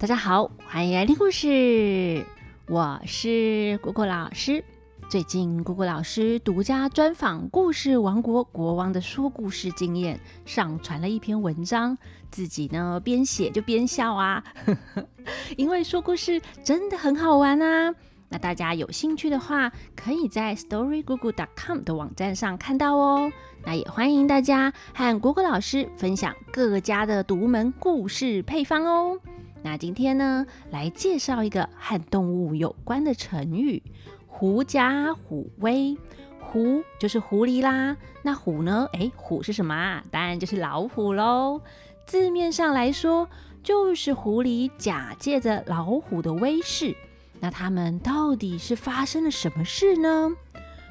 大家好，欢迎来听故事，我是果果老师。最近，果果老师独家专访故事王国国王的说故事经验，上传了一篇文章，自己呢边写就边笑啊，因为说故事真的很好玩啊。那大家有兴趣的话，可以在 storygugu.com 的网站上看到哦。那也欢迎大家和果果老师分享各家的独门故事配方哦。那今天呢，来介绍一个和动物有关的成语。狐假虎威，狐就是狐狸啦。那虎呢？诶，虎是什么啊？当然就是老虎喽。字面上来说，就是狐狸假借着老虎的威势。那他们到底是发生了什么事呢？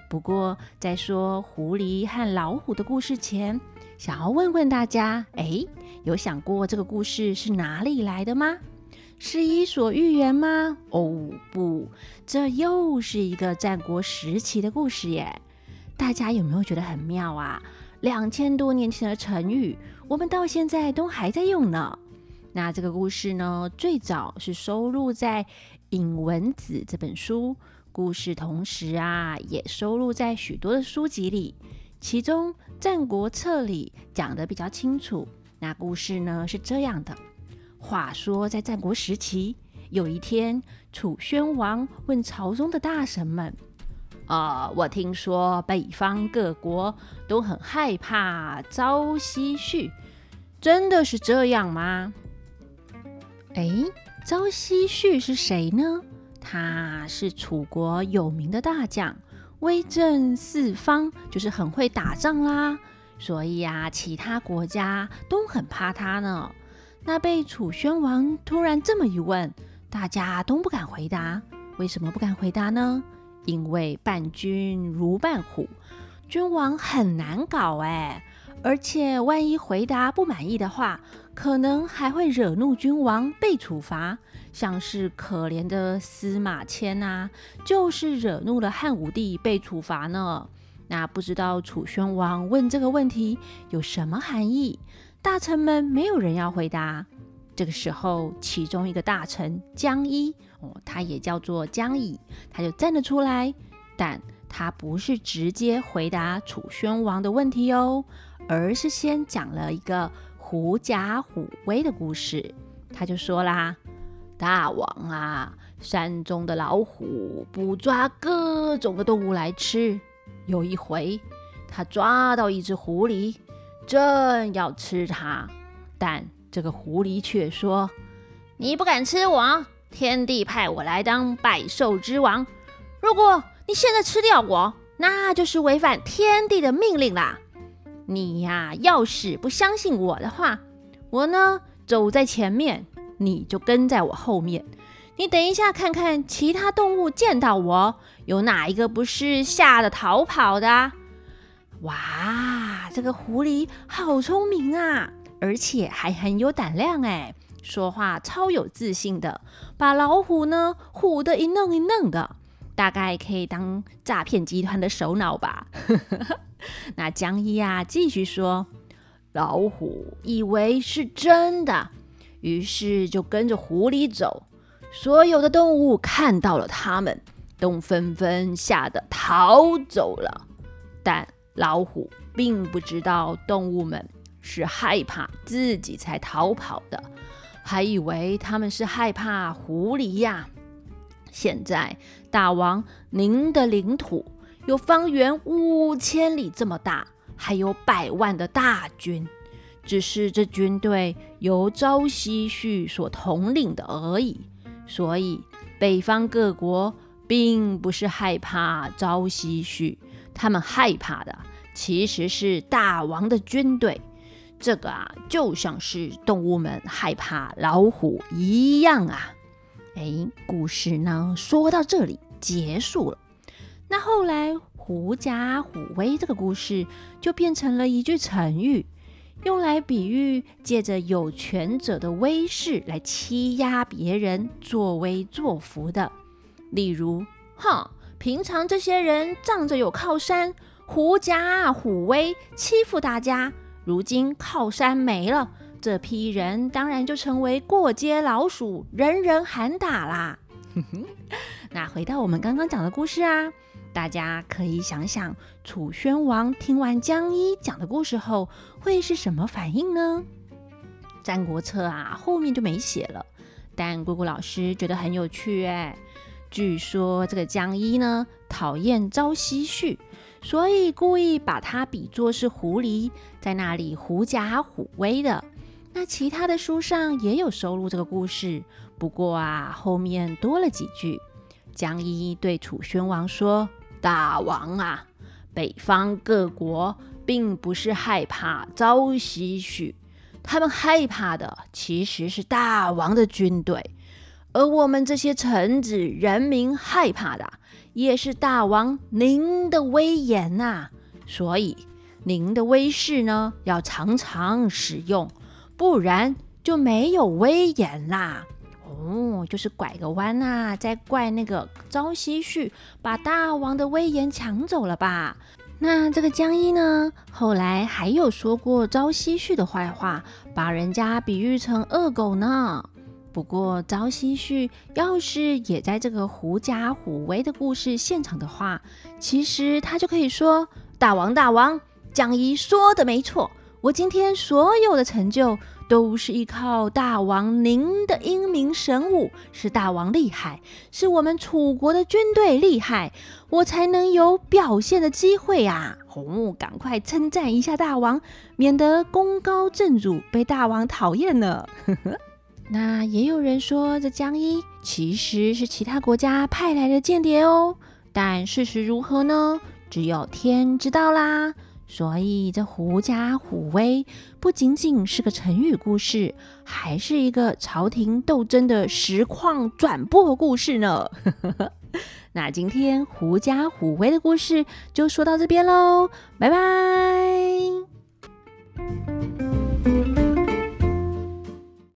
不过在说狐狸和老虎的故事前，想要问问大家：诶，有想过这个故事是哪里来的吗？是伊索寓言吗？哦不，这又是一个战国时期的故事耶！大家有没有觉得很妙啊？两千多年前的成语，我们到现在都还在用呢。那这个故事呢，最早是收录在《引文子》这本书，故事同时啊，也收录在许多的书籍里。其中《战国策》里讲的比较清楚。那故事呢是这样的。话说，在战国时期，有一天，楚宣王问朝中的大臣们：“啊，我听说北方各国都很害怕朝夕旭，真的是这样吗？”哎，朝夕旭是谁呢？他是楚国有名的大将，威震四方，就是很会打仗啦。所以啊，其他国家都很怕他呢。那被楚宣王突然这么一问，大家都不敢回答。为什么不敢回答呢？因为伴君如伴虎，君王很难搞哎。而且万一回答不满意的话，可能还会惹怒君王被处罚。像是可怜的司马迁啊，就是惹怒了汉武帝被处罚呢。那不知道楚宣王问这个问题有什么含义？大臣们没有人要回答。这个时候，其中一个大臣江一哦，他也叫做江乙，他就站了出来，但他不是直接回答楚宣王的问题哦，而是先讲了一个狐假虎威的故事。他就说啦：“大王啊，山中的老虎捕抓各种的动物来吃，有一回，他抓到一只狐狸。”正要吃它，但这个狐狸却说：“你不敢吃我，天帝派我来当百兽之王。如果你现在吃掉我，那就是违反天帝的命令啦。你呀，要是不相信我的话，我呢走在前面，你就跟在我后面。你等一下看看，其他动物见到我，有哪一个不是吓得逃跑的？”哇，这个狐狸好聪明啊，而且还很有胆量哎，说话超有自信的，把老虎呢唬得一愣一愣的，大概可以当诈骗集团的首脑吧。那江一啊继续说，老虎以为是真的，于是就跟着狐狸走，所有的动物看到了他们，都纷纷吓得逃走了，但。老虎并不知道动物们是害怕自己才逃跑的，还以为他们是害怕狐狸呀。现在大王，您的领土有方圆五千里这么大，还有百万的大军，只是这军队由朝夕旭所统领的而已。所以北方各国并不是害怕朝夕旭。他们害怕的其实是大王的军队，这个啊，就像是动物们害怕老虎一样啊。哎，故事呢说到这里结束了。那后来“狐假虎威”这个故事就变成了一句成语，用来比喻借着有权者的威势来欺压别人、作威作福的。例如，哼。平常这些人仗着有靠山，狐假虎威欺负大家。如今靠山没了，这批人当然就成为过街老鼠，人人喊打啦。那回到我们刚刚讲的故事啊，大家可以想想，楚宣王听完江一讲的故事后，会是什么反应呢？《战国策》啊，后面就没写了，但姑姑老师觉得很有趣哎。据说这个江一呢，讨厌朝夕旭。所以故意把它比作是狐狸，在那里狐假虎威的。那其他的书上也有收录这个故事，不过啊，后面多了几句。江一对楚宣王说：“大王啊，北方各国并不是害怕朝夕旭，他们害怕的其实是大王的军队，而我们这些臣子人民害怕的。”也是大王您的威严呐，所以您的威势呢要常常使用，不然就没有威严啦。哦，就是拐个弯呐，再怪那个朝夕旭把大王的威严抢走了吧？那这个江一呢，后来还有说过朝夕旭的坏话，把人家比喻成恶狗呢。不过，朝夕旭要是也在这个狐假虎威的故事现场的话，其实他就可以说：“大王，大王，江一说的没错，我今天所有的成就都是依靠大王您的英明神武，是大王厉害，是我们楚国的军队厉害，我才能有表现的机会啊！红木，赶快称赞一下大王，免得功高震主，被大王讨厌呢。”那也有人说，这江一其实是其他国家派来的间谍哦。但事实如何呢？只有天知道啦。所以，这狐假虎威不仅仅是个成语故事，还是一个朝廷斗争的实况转播故事呢。那今天狐假虎威的故事就说到这边喽，拜拜。